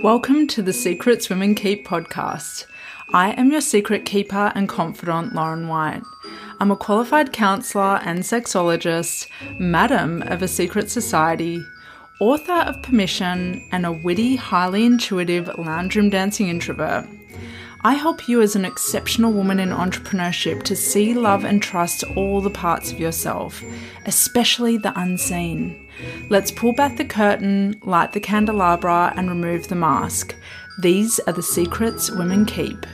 Welcome to the Secrets Women Keep podcast. I am your secret keeper and confidant, Lauren White. I'm a qualified counsellor and sexologist, madam of a secret society, author of Permission, and a witty, highly intuitive lounge room dancing introvert. I help you as an exceptional woman in entrepreneurship to see, love, and trust all the parts of yourself, especially the unseen. Let's pull back the curtain, light the candelabra, and remove the mask. These are the secrets women keep.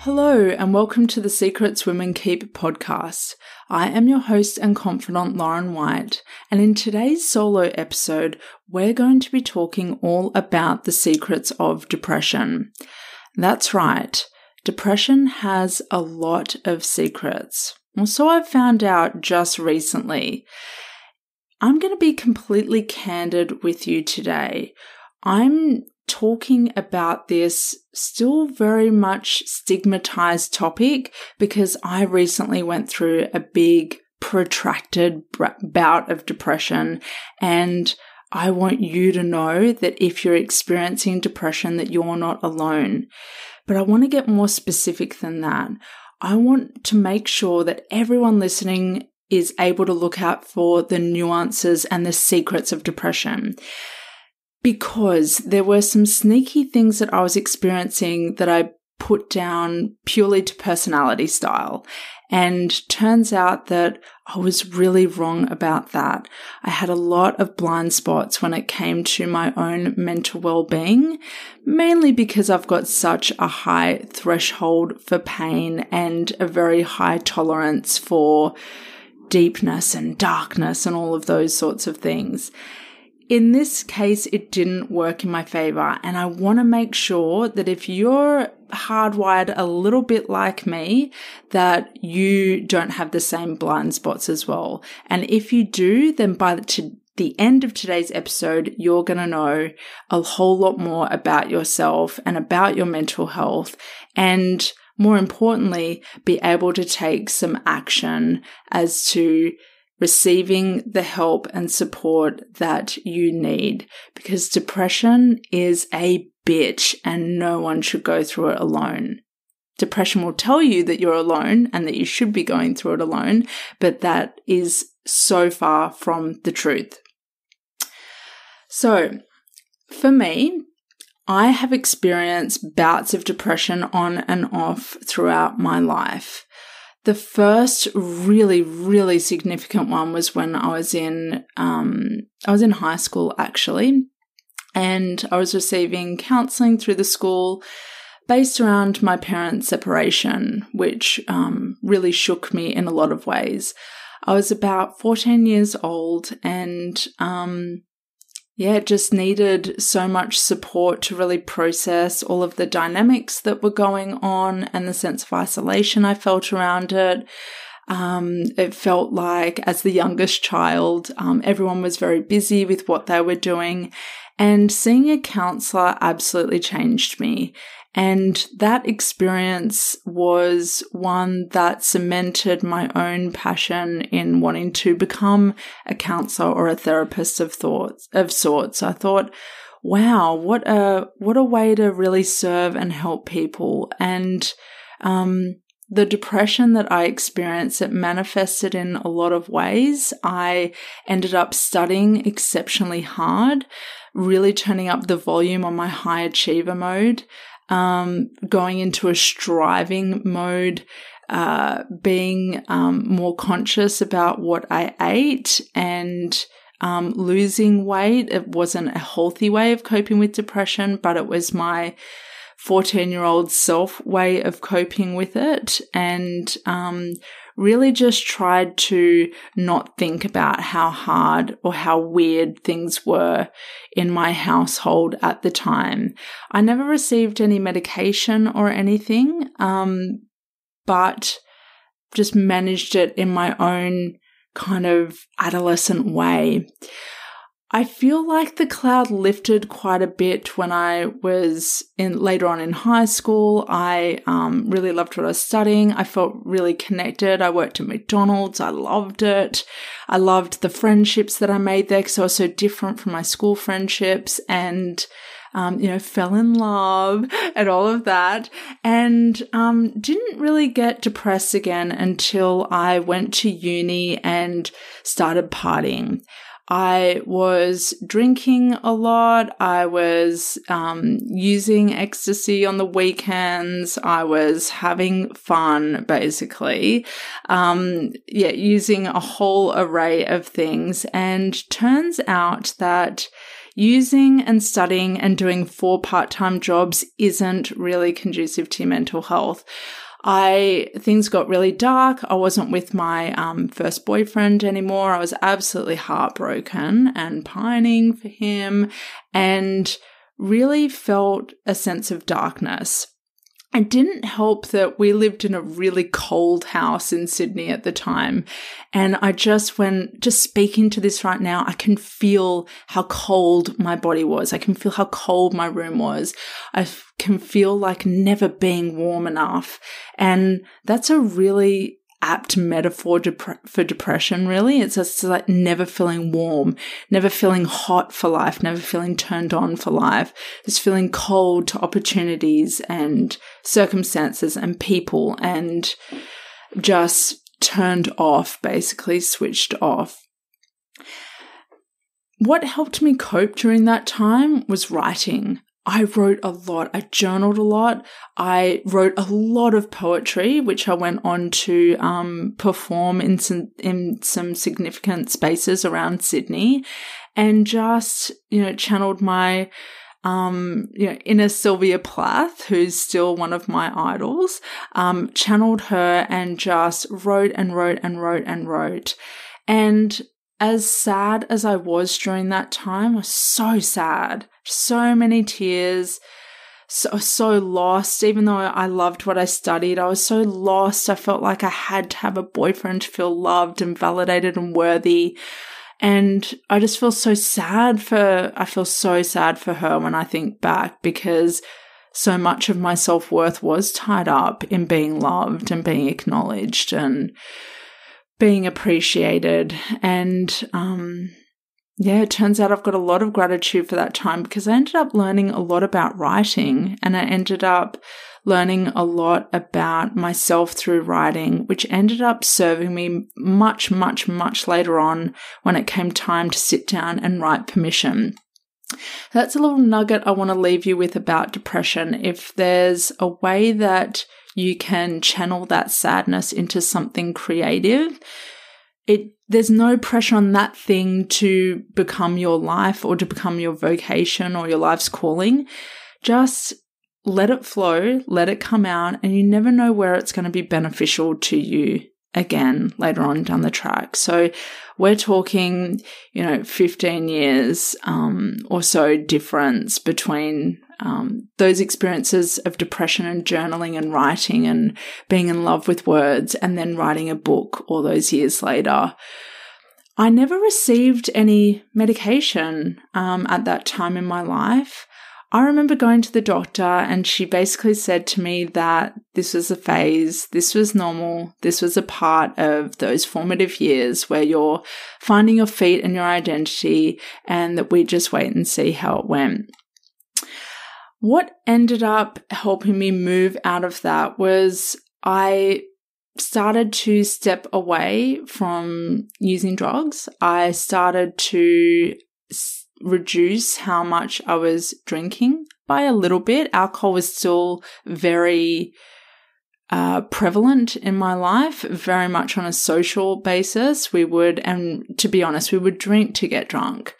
Hello, and welcome to the Secrets Women Keep podcast. I am your host and confidant, Lauren White, and in today's solo episode, we're going to be talking all about the secrets of depression. That's right, depression has a lot of secrets. Well, so I've found out just recently. I'm going to be completely candid with you today. I'm talking about this still very much stigmatized topic because I recently went through a big protracted bout of depression and I want you to know that if you're experiencing depression that you're not alone. But I want to get more specific than that. I want to make sure that everyone listening is able to look out for the nuances and the secrets of depression because there were some sneaky things that I was experiencing that I put down purely to personality style. And turns out that I was really wrong about that. I had a lot of blind spots when it came to my own mental well-being, mainly because I've got such a high threshold for pain and a very high tolerance for deepness and darkness and all of those sorts of things in this case, it didn't work in my favor. And I want to make sure that if you're hardwired a little bit like me, that you don't have the same blind spots as well. And if you do, then by the, the end of today's episode, you're going to know a whole lot more about yourself and about your mental health. And more importantly, be able to take some action as to receiving the help and support that you need because depression is a bitch and no one should go through it alone. Depression will tell you that you're alone and that you should be going through it alone, but that is so far from the truth. So, for me, I have experienced bouts of depression on and off throughout my life. The first really, really significant one was when I was in, um, I was in high school actually, and I was receiving counseling through the school based around my parents' separation, which um, really shook me in a lot of ways. I was about 14 years old and um, yeah, it just needed so much support to really process all of the dynamics that were going on and the sense of isolation I felt around it. Um, it felt like, as the youngest child, um, everyone was very busy with what they were doing. And seeing a counselor absolutely changed me. And that experience was one that cemented my own passion in wanting to become a counselor or a therapist of thoughts, of sorts. I thought, wow, what a, what a way to really serve and help people. And, um, the depression that I experienced, it manifested in a lot of ways. I ended up studying exceptionally hard, really turning up the volume on my high achiever mode um, going into a striving mode, uh, being um, more conscious about what I ate and um, losing weight. It wasn't a healthy way of coping with depression, but it was my 14 year old self way of coping with it. And, um, really just tried to not think about how hard or how weird things were in my household at the time. I never received any medication or anything, um, but just managed it in my own kind of adolescent way. I feel like the cloud lifted quite a bit when I was in later on in high school. I um, really loved what I was studying. I felt really connected. I worked at McDonald's. I loved it. I loved the friendships that I made there because I was so different from my school friendships and um, you know, fell in love and all of that. And um, didn't really get depressed again until I went to uni and started partying. I was drinking a lot. I was um, using ecstasy on the weekends. I was having fun, basically. Um, yeah, using a whole array of things. And turns out that using and studying and doing four part time jobs isn't really conducive to mental health. I things got really dark. I wasn't with my um, first boyfriend anymore. I was absolutely heartbroken and pining for him, and really felt a sense of darkness. It didn't help that we lived in a really cold house in Sydney at the time. And I just, when just speaking to this right now, I can feel how cold my body was. I can feel how cold my room was. I can feel like never being warm enough. And that's a really apt metaphor dep- for depression, really. It's just like never feeling warm, never feeling hot for life, never feeling turned on for life, just feeling cold to opportunities and circumstances and people and just turned off, basically switched off. What helped me cope during that time was writing. I wrote a lot. I journaled a lot. I wrote a lot of poetry, which I went on to um, perform in some in some significant spaces around Sydney, and just you know channeled my um, you know, inner Sylvia Plath, who's still one of my idols, um, channeled her and just wrote and wrote and wrote and wrote. And as sad as I was during that time, was so sad, so many tears, so, so lost. Even though I loved what I studied, I was so lost. I felt like I had to have a boyfriend to feel loved and validated and worthy. And I just feel so sad for, I feel so sad for her when I think back because so much of my self worth was tied up in being loved and being acknowledged and being appreciated. And um, yeah, it turns out I've got a lot of gratitude for that time because I ended up learning a lot about writing and I ended up learning a lot about myself through writing, which ended up serving me much, much, much later on when it came time to sit down and write permission. That's a little nugget I want to leave you with about depression. If there's a way that you can channel that sadness into something creative. It, there's no pressure on that thing to become your life or to become your vocation or your life's calling. Just let it flow, let it come out, and you never know where it's going to be beneficial to you again later on down the track. So we're talking, you know, 15 years um, or so difference between um, those experiences of depression and journaling and writing and being in love with words and then writing a book all those years later. I never received any medication um, at that time in my life. I remember going to the doctor and she basically said to me that this was a phase, this was normal, this was a part of those formative years where you're finding your feet and your identity and that we just wait and see how it went. What ended up helping me move out of that was I started to step away from using drugs. I started to reduce how much I was drinking by a little bit. Alcohol was still very uh, prevalent in my life, very much on a social basis. We would, and to be honest, we would drink to get drunk.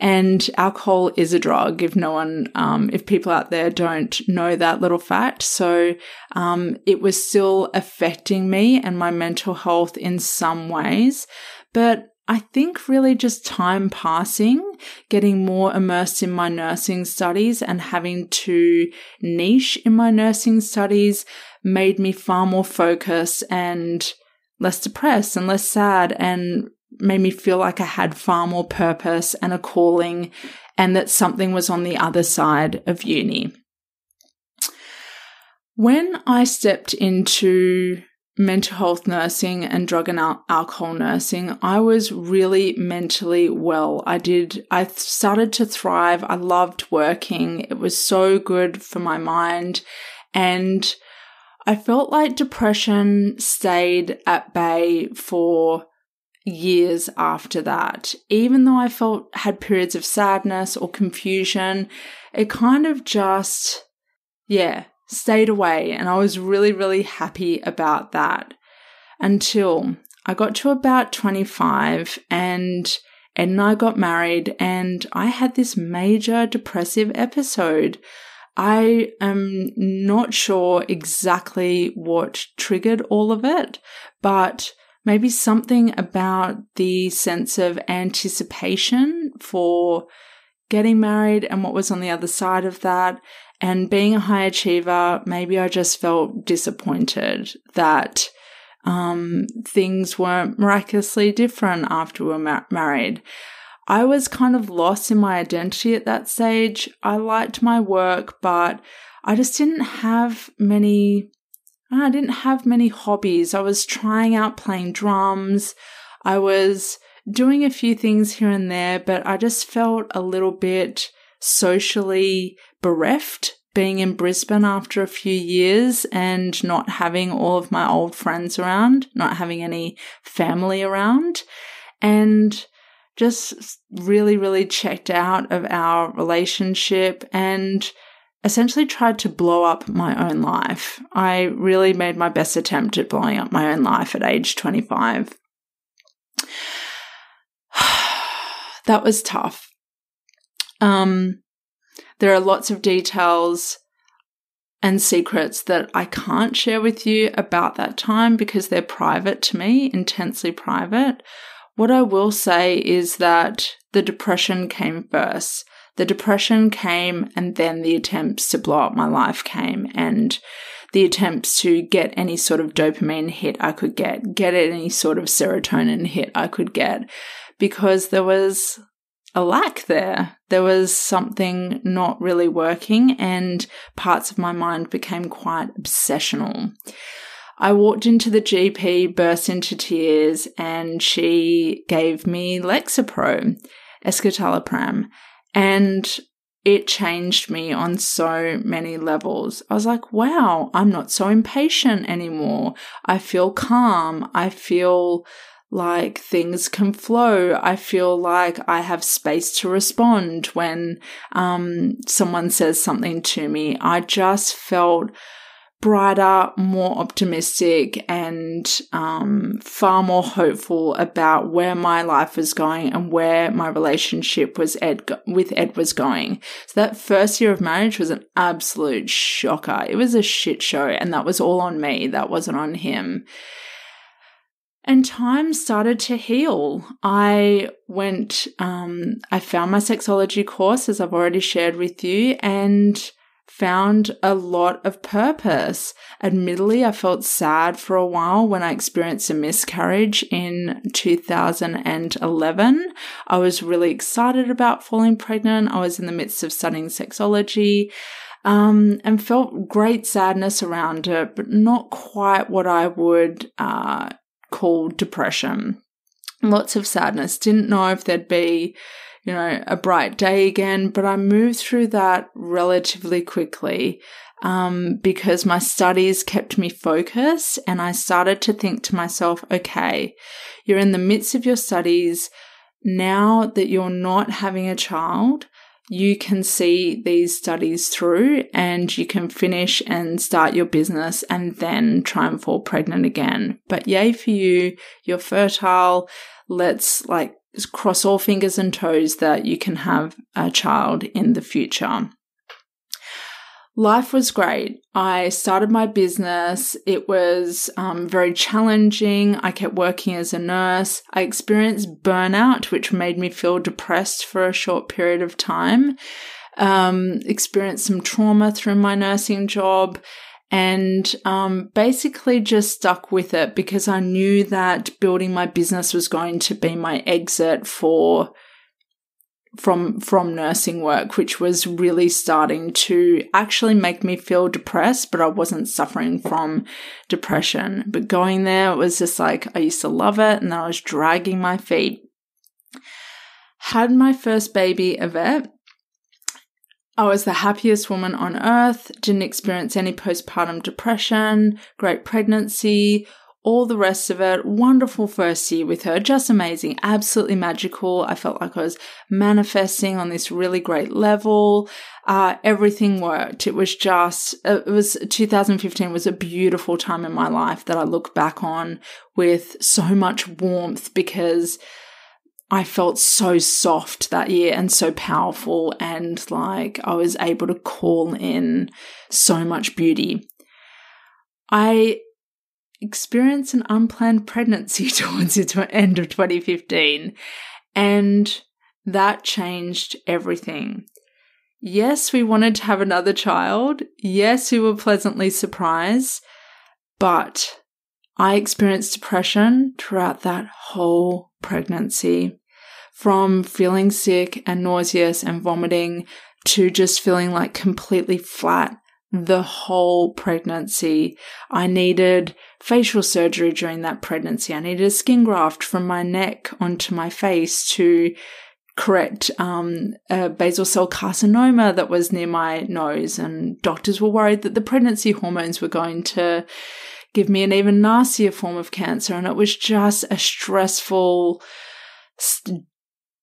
And alcohol is a drug if no one, um, if people out there don't know that little fact. So, um, it was still affecting me and my mental health in some ways. But I think really just time passing, getting more immersed in my nursing studies and having to niche in my nursing studies made me far more focused and less depressed and less sad and made me feel like I had far more purpose and a calling and that something was on the other side of uni. When I stepped into mental health nursing and drug and al- alcohol nursing, I was really mentally well. I did, I started to thrive. I loved working. It was so good for my mind. And I felt like depression stayed at bay for years after that. Even though I felt had periods of sadness or confusion, it kind of just, yeah, stayed away. And I was really, really happy about that until I got to about 25 and Ed and I got married and I had this major depressive episode. I am not sure exactly what triggered all of it, but maybe something about the sense of anticipation for getting married and what was on the other side of that. And being a high achiever, maybe I just felt disappointed that um, things weren't miraculously different after we were ma- married. I was kind of lost in my identity at that stage. I liked my work, but I just didn't have many Ah, I didn't have many hobbies. I was trying out playing drums. I was doing a few things here and there, but I just felt a little bit socially bereft being in Brisbane after a few years and not having all of my old friends around, not having any family around, and just really, really checked out of our relationship and essentially tried to blow up my own life. I really made my best attempt at blowing up my own life at age 25. that was tough. Um, there are lots of details and secrets that I can't share with you about that time because they're private to me, intensely private. What I will say is that the depression came first the depression came and then the attempts to blow up my life came and the attempts to get any sort of dopamine hit I could get, get any sort of serotonin hit I could get, because there was a lack there. There was something not really working, and parts of my mind became quite obsessional. I walked into the GP, burst into tears, and she gave me Lexapro, escitalopram. And it changed me on so many levels. I was like, wow, I'm not so impatient anymore. I feel calm. I feel like things can flow. I feel like I have space to respond when um, someone says something to me. I just felt brighter, more optimistic, and um, far more hopeful about where my life was going and where my relationship was Ed with Ed was going. So that first year of marriage was an absolute shocker. It was a shit show, and that was all on me. That wasn't on him. And time started to heal. I went, um, I found my sexology course, as I've already shared with you, and found a lot of purpose. Admittedly, I felt sad for a while when I experienced a miscarriage in 2011. I was really excited about falling pregnant. I was in the midst of studying sexology. Um, and felt great sadness around it, but not quite what I would uh, call depression. Lots of sadness. Didn't know if there'd be you know, a bright day again, but I moved through that relatively quickly um, because my studies kept me focused and I started to think to myself, okay, you're in the midst of your studies. Now that you're not having a child, you can see these studies through and you can finish and start your business and then try and fall pregnant again. But yay for you, you're fertile. Let's like cross all fingers and toes that you can have a child in the future. Life was great. I started my business. It was um, very challenging. I kept working as a nurse. I experienced burnout, which made me feel depressed for a short period of time. Um, experienced some trauma through my nursing job and um, basically just stuck with it because I knew that building my business was going to be my exit for from from nursing work which was really starting to actually make me feel depressed but I wasn't suffering from depression. But going there was just like I used to love it and then I was dragging my feet. Had my first baby Yvette I was the happiest woman on earth, didn't experience any postpartum depression, great pregnancy, all the rest of it. Wonderful first year with her, just amazing, absolutely magical. I felt like I was manifesting on this really great level. Uh, everything worked. It was just, it was 2015 was a beautiful time in my life that I look back on with so much warmth because I felt so soft that year and so powerful, and like I was able to call in so much beauty. I experienced an unplanned pregnancy towards the end of 2015, and that changed everything. Yes, we wanted to have another child. Yes, we were pleasantly surprised, but I experienced depression throughout that whole pregnancy. From feeling sick and nauseous and vomiting to just feeling like completely flat the whole pregnancy. I needed facial surgery during that pregnancy. I needed a skin graft from my neck onto my face to correct um, a basal cell carcinoma that was near my nose. And doctors were worried that the pregnancy hormones were going to give me an even nastier form of cancer. And it was just a stressful,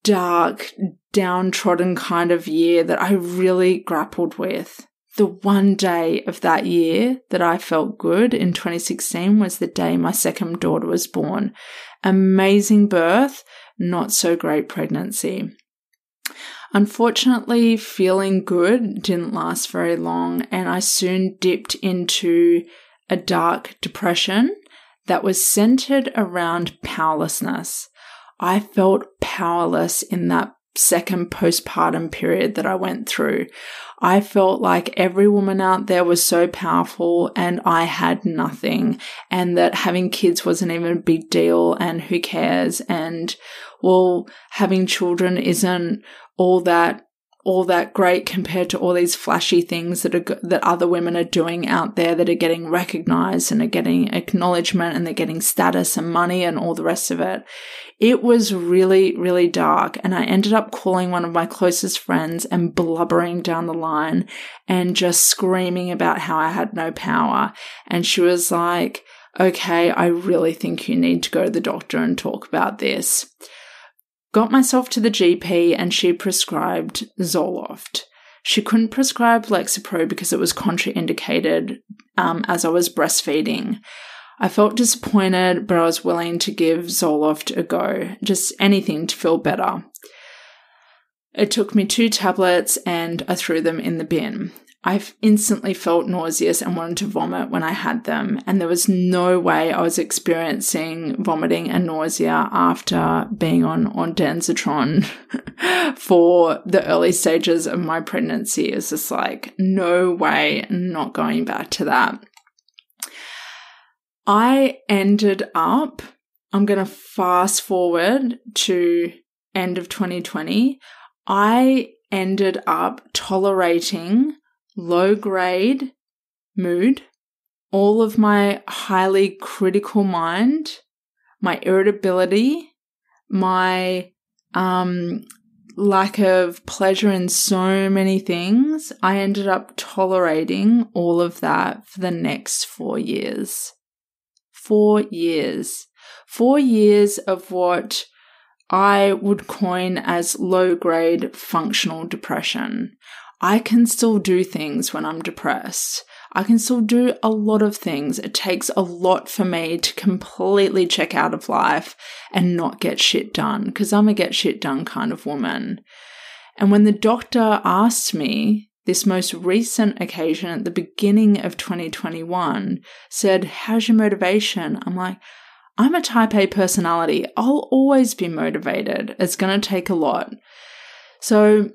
dark, downtrodden kind of year that I really grappled with. The one day of that year that I felt good in 2016 was the day my second daughter was born. Amazing birth, not so great pregnancy. Unfortunately, feeling good didn't last very long, and I soon dipped into a dark depression that was centered around powerlessness. I felt powerless in that second postpartum period that I went through. I felt like every woman out there was so powerful and I had nothing and that having kids wasn't even a big deal and who cares and well, having children isn't all that all that great compared to all these flashy things that are that other women are doing out there that are getting recognized and are getting acknowledgement and they're getting status and money and all the rest of it. It was really really dark and I ended up calling one of my closest friends and blubbering down the line and just screaming about how I had no power and she was like, "Okay, I really think you need to go to the doctor and talk about this." Got myself to the GP and she prescribed Zoloft. She couldn't prescribe Lexapro because it was contraindicated um, as I was breastfeeding. I felt disappointed, but I was willing to give Zoloft a go, just anything to feel better. It took me two tablets and I threw them in the bin. I instantly felt nauseous and wanted to vomit when I had them, and there was no way I was experiencing vomiting and nausea after being on ondansetron for the early stages of my pregnancy. It's just like, no way, not going back to that. I ended up, I'm going to fast forward to end of 2020. I ended up tolerating low grade mood, all of my highly critical mind, my irritability, my um, lack of pleasure in so many things, I ended up tolerating all of that for the next four years. Four years. Four years of what I would coin as low grade functional depression. I can still do things when I'm depressed. I can still do a lot of things. It takes a lot for me to completely check out of life and not get shit done because I'm a get shit done kind of woman. And when the doctor asked me this most recent occasion at the beginning of 2021 said, How's your motivation? I'm like, I'm a type A personality. I'll always be motivated. It's going to take a lot. So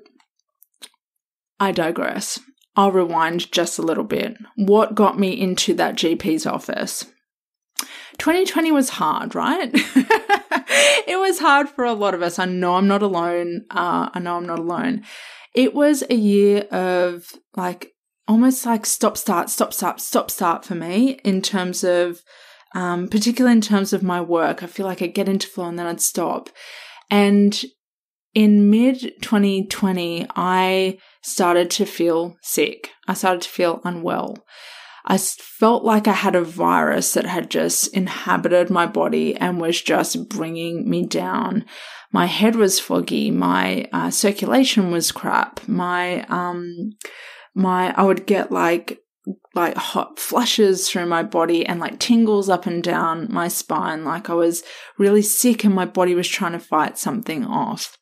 I digress. I'll rewind just a little bit. What got me into that GP's office? 2020 was hard, right? it was hard for a lot of us. I know I'm not alone. Uh, I know I'm not alone. It was a year of like almost like stop, start, stop, start, stop, start for me in terms of, um, particularly in terms of my work. I feel like I'd get into flow and then I'd stop. And in mid 2020, I started to feel sick. I started to feel unwell. I felt like I had a virus that had just inhabited my body and was just bringing me down. My head was foggy. My uh, circulation was crap. My, um, my, I would get like, like hot flushes through my body and like tingles up and down my spine. Like I was really sick and my body was trying to fight something off.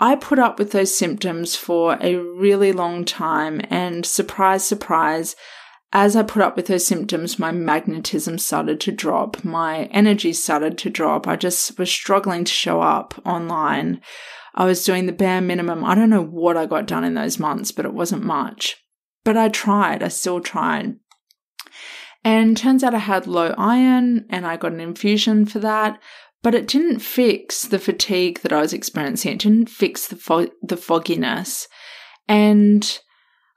I put up with those symptoms for a really long time and surprise, surprise, as I put up with those symptoms, my magnetism started to drop. My energy started to drop. I just was struggling to show up online. I was doing the bare minimum. I don't know what I got done in those months, but it wasn't much. But I tried. I still tried. And turns out I had low iron and I got an infusion for that, but it didn't fix the fatigue that I was experiencing. It didn't fix the fo- the fogginess. And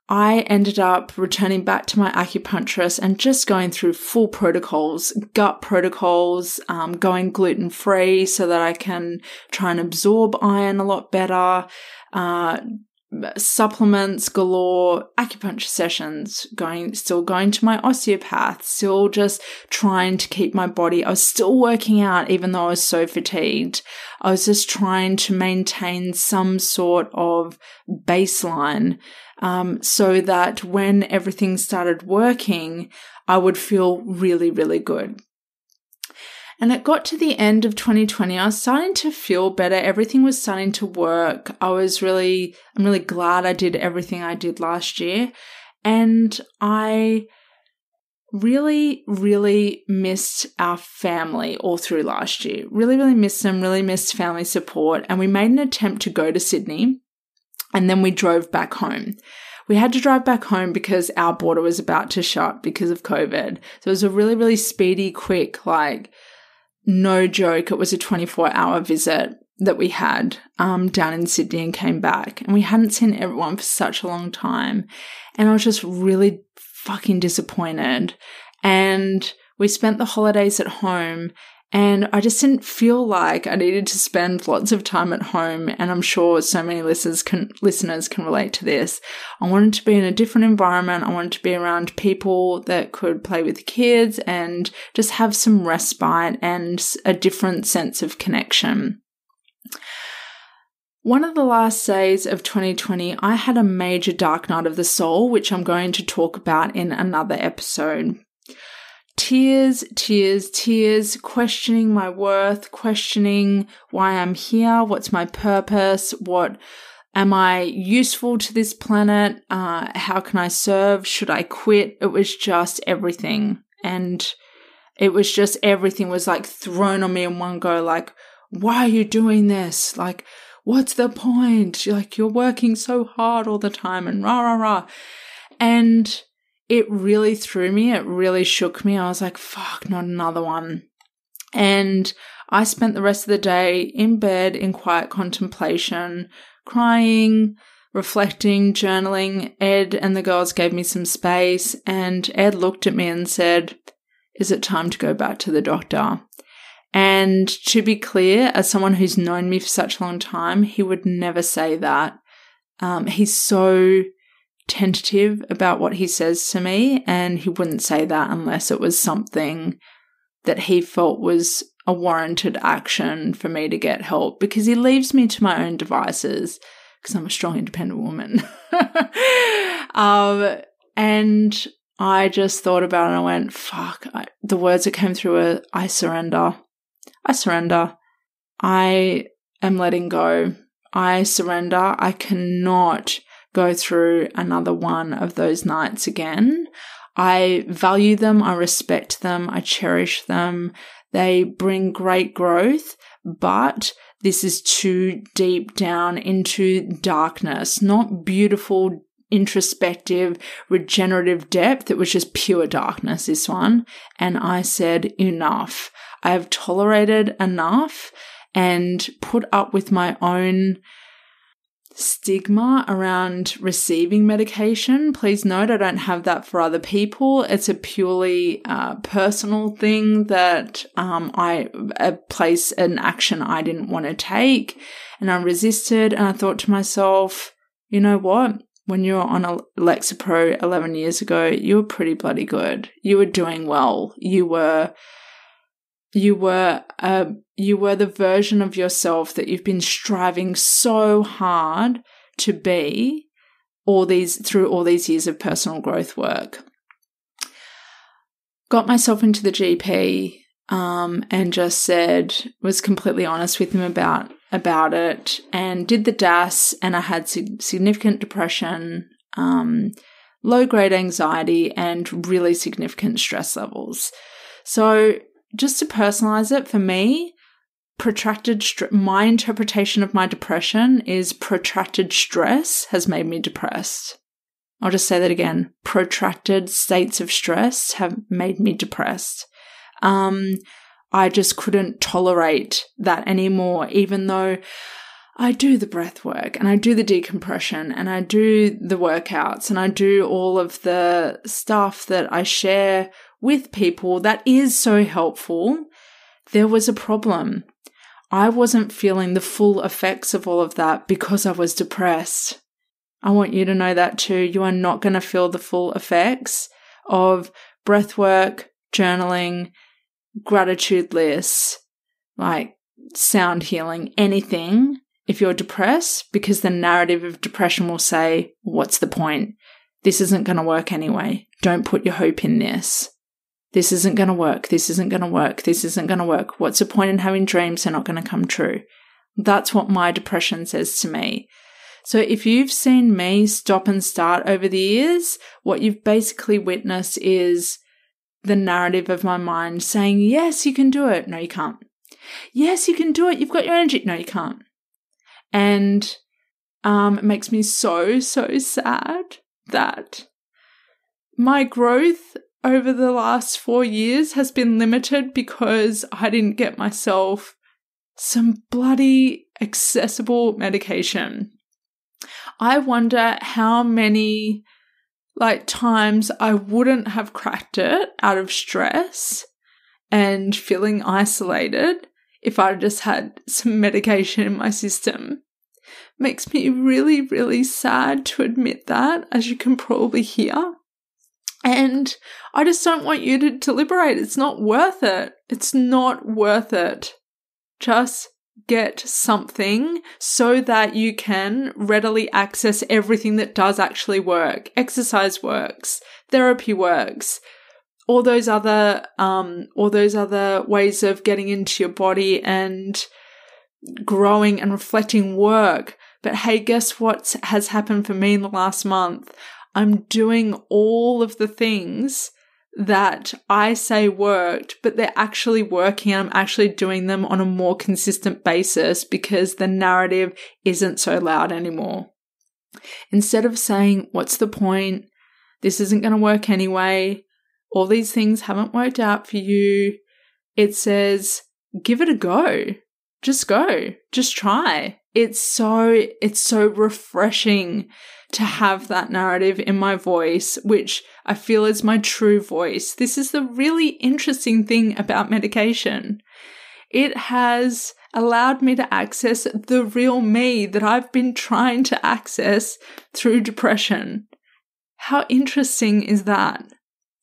I ended up returning back to my acupuncturist and just going through full protocols, gut protocols, um, going gluten free so that I can try and absorb iron a lot better, uh, supplements galore, acupuncture sessions, going, still going to my osteopath, still just trying to keep my body. I was still working out even though I was so fatigued. I was just trying to maintain some sort of baseline um, so that when everything started working, I would feel really, really good. And it got to the end of 2020. I was starting to feel better. Everything was starting to work. I was really, I'm really glad I did everything I did last year. And I really, really missed our family all through last year. Really, really missed them, really missed family support. And we made an attempt to go to Sydney and then we drove back home. We had to drive back home because our border was about to shut because of COVID. So it was a really, really speedy, quick, like, no joke. It was a 24 hour visit that we had um, down in Sydney and came back. And we hadn't seen everyone for such a long time. And I was just really fucking disappointed. And we spent the holidays at home and I just didn't feel like I needed to spend lots of time at home. And I'm sure so many listeners can, listeners can relate to this. I wanted to be in a different environment. I wanted to be around people that could play with kids and just have some respite and a different sense of connection. One of the last days of 2020, I had a major dark night of the soul, which I'm going to talk about in another episode tears, tears, tears, questioning my worth, questioning why I'm here, what's my purpose, what am I useful to this planet, uh, how can I serve, should I quit? It was just everything. And it was just everything was like thrown on me in one go, like, why are you doing this? Like, what's the point? Like, you're working so hard all the time and rah, rah, rah. And it really threw me. It really shook me. I was like, fuck, not another one. And I spent the rest of the day in bed in quiet contemplation, crying, reflecting, journaling. Ed and the girls gave me some space, and Ed looked at me and said, Is it time to go back to the doctor? And to be clear, as someone who's known me for such a long time, he would never say that. Um, he's so tentative about what he says to me, and he wouldn't say that unless it was something that he felt was a warranted action for me to get help because he leaves me to my own devices because I'm a strong, independent woman. um, and I just thought about it and I went, fuck. I, the words that came through were, I surrender. I surrender. I am letting go. I surrender. I cannot go through another one of those nights again. I value them, I respect them, I cherish them. They bring great growth, but this is too deep down into darkness, not beautiful introspective, regenerative depth. It was just pure darkness, this one. And I said, enough. I have tolerated enough and put up with my own stigma around receiving medication. Please note, I don't have that for other people. It's a purely uh, personal thing that um, I uh, place an action I didn't want to take, and I resisted. And I thought to myself, you know what? When you were on a Lexapro 11 years ago, you were pretty bloody good. You were doing well. You were you were uh, you were the version of yourself that you've been striving so hard to be all these through all these years of personal growth work. Got myself into the GP um, and just said was completely honest with him about about it and did the DASS and I had significant depression, um, low grade anxiety and really significant stress levels. So just to personalize it for me, protracted my interpretation of my depression is protracted stress has made me depressed. I'll just say that again. Protracted states of stress have made me depressed. Um, I just couldn't tolerate that anymore, even though I do the breath work and I do the decompression and I do the workouts and I do all of the stuff that I share with people that is so helpful, there was a problem. I wasn't feeling the full effects of all of that because I was depressed. I want you to know that too. You are not going to feel the full effects of breath work, journaling, gratitude lists, like sound healing, anything if you're depressed, because the narrative of depression will say, What's the point? This isn't going to work anyway. Don't put your hope in this. This isn't going to work. This isn't going to work. This isn't going to work. What's the point in having dreams? They're not going to come true. That's what my depression says to me. So if you've seen me stop and start over the years, what you've basically witnessed is the narrative of my mind saying, yes, you can do it. No, you can't. Yes, you can do it. You've got your energy. No, you can't. And um, it makes me so, so sad that my growth over the last four years has been limited because I didn't get myself some bloody accessible medication. I wonder how many like times I wouldn't have cracked it out of stress and feeling isolated if I just had some medication in my system. Makes me really, really sad to admit that, as you can probably hear. And I just don't want you to deliberate. It's not worth it. It's not worth it. Just get something so that you can readily access everything that does actually work. Exercise works, therapy works, all those other um all those other ways of getting into your body and growing and reflecting work. But hey, guess what has happened for me in the last month? I'm doing all of the things that I say worked, but they're actually working. I'm actually doing them on a more consistent basis because the narrative isn't so loud anymore. Instead of saying, What's the point? This isn't going to work anyway. All these things haven't worked out for you. It says, Give it a go. Just go. Just try. It's so, it's so refreshing to have that narrative in my voice, which I feel is my true voice. This is the really interesting thing about medication. It has allowed me to access the real me that I've been trying to access through depression. How interesting is that?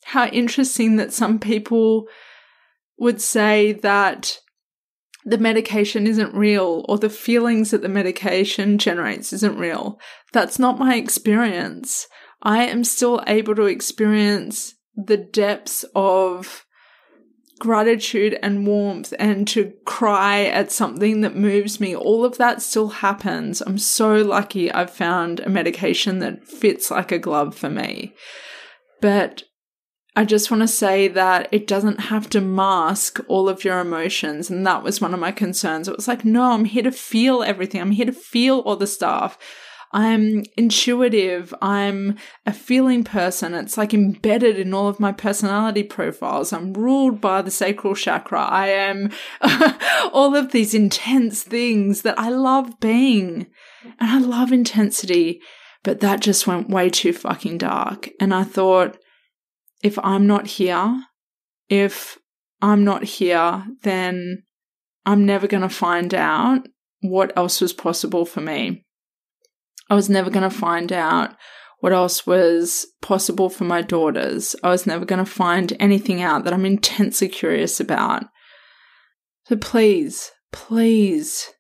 How interesting that some people would say that the medication isn't real or the feelings that the medication generates isn't real. That's not my experience. I am still able to experience the depths of gratitude and warmth and to cry at something that moves me. All of that still happens. I'm so lucky I've found a medication that fits like a glove for me. But I just want to say that it doesn't have to mask all of your emotions. And that was one of my concerns. It was like, no, I'm here to feel everything. I'm here to feel all the stuff. I'm intuitive. I'm a feeling person. It's like embedded in all of my personality profiles. I'm ruled by the sacral chakra. I am all of these intense things that I love being. And I love intensity, but that just went way too fucking dark. And I thought, if I'm not here, if I'm not here, then I'm never going to find out what else was possible for me. I was never going to find out what else was possible for my daughters. I was never going to find anything out that I'm intensely curious about. So please, please,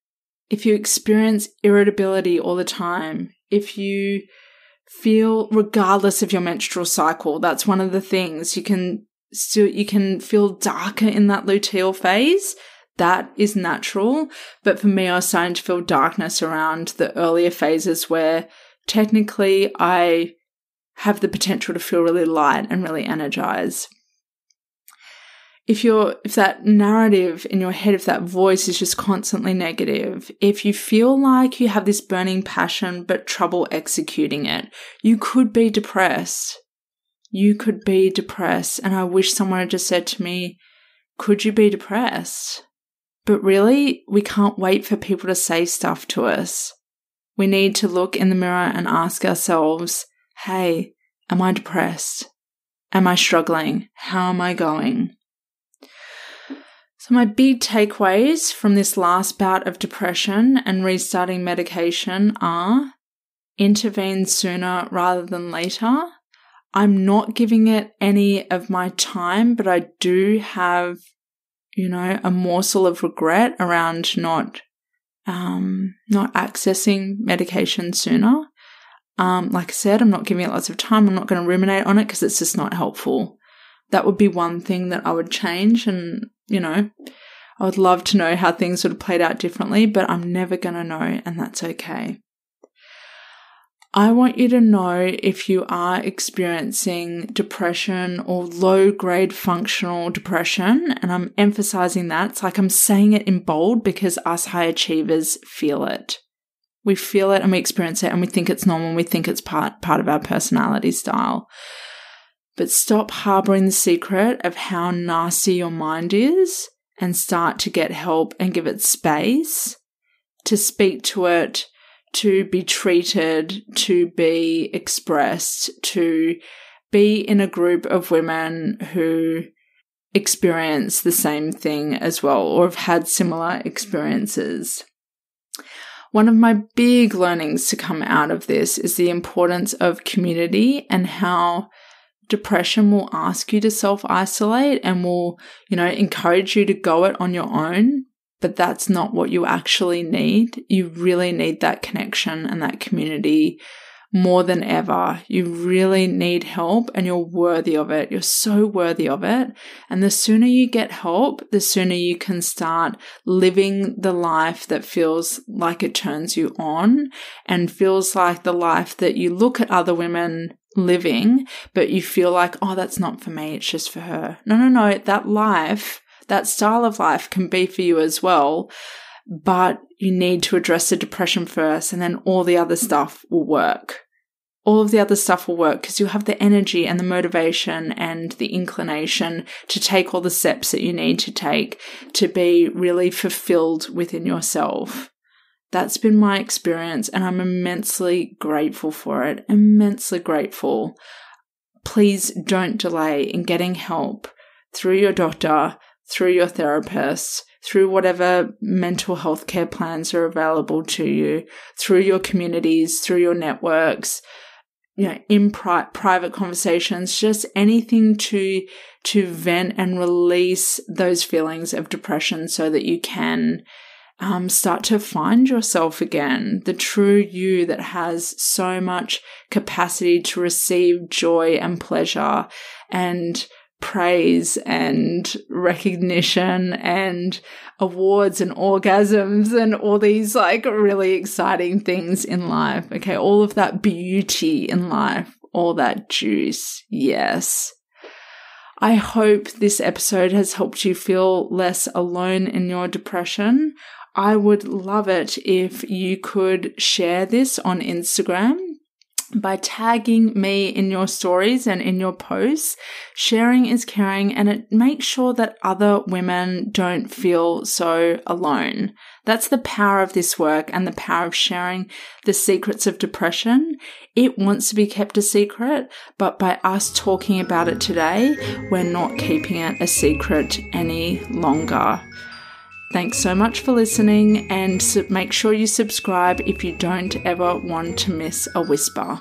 if you experience irritability all the time, if you feel regardless of your menstrual cycle, that's one of the things you can still, you can feel darker in that luteal phase that is natural. But for me, I was starting to feel darkness around the earlier phases where technically I have the potential to feel really light and really energized. If you're, if that narrative in your head, if that voice is just constantly negative, if you feel like you have this burning passion but trouble executing it, you could be depressed. You could be depressed. And I wish someone had just said to me, could you be depressed? But really, we can't wait for people to say stuff to us. We need to look in the mirror and ask ourselves, hey, am I depressed? Am I struggling? How am I going? So, my big takeaways from this last bout of depression and restarting medication are intervene sooner rather than later. I'm not giving it any of my time, but I do have you know, a morsel of regret around not um, not accessing medication sooner. Um, like I said, I'm not giving it lots of time. I'm not going to ruminate on it because it's just not helpful. That would be one thing that I would change. And, you know, I would love to know how things would have played out differently, but I'm never going to know, and that's okay. I want you to know if you are experiencing depression or low grade functional depression. And I'm emphasizing that. It's like I'm saying it in bold because us high achievers feel it. We feel it and we experience it and we think it's normal. We think it's part, part of our personality style. But stop harboring the secret of how nasty your mind is and start to get help and give it space to speak to it to be treated, to be expressed, to be in a group of women who experience the same thing as well or have had similar experiences. One of my big learnings to come out of this is the importance of community and how depression will ask you to self isolate and will, you know, encourage you to go it on your own but that's not what you actually need. You really need that connection and that community more than ever. You really need help and you're worthy of it. You're so worthy of it. And the sooner you get help, the sooner you can start living the life that feels like it turns you on and feels like the life that you look at other women living, but you feel like, oh, that's not for me. It's just for her. No, no, no. That life that style of life can be for you as well. But you need to address the depression first and then all the other stuff will work. All of the other stuff will work because you have the energy and the motivation and the inclination to take all the steps that you need to take to be really fulfilled within yourself. That's been my experience and I'm immensely grateful for it. Immensely grateful. Please don't delay in getting help through your doctor, through your therapist, through whatever mental health care plans are available to you, through your communities, through your networks, you know, in pri- private conversations, just anything to, to vent and release those feelings of depression so that you can um, start to find yourself again, the true you that has so much capacity to receive joy and pleasure and praise and recognition and awards and orgasms and all these like really exciting things in life. Okay, all of that beauty in life, all that juice. Yes. I hope this episode has helped you feel less alone in your depression. I would love it if you could share this on Instagram by tagging me in your stories and in your posts. Sharing is caring and it makes sure that other women don't feel so alone. That's the power of this work and the power of sharing the secrets of depression. It wants to be kept a secret, but by us talking about it today, we're not keeping it a secret any longer. Thanks so much for listening and make sure you subscribe if you don't ever want to miss a whisper.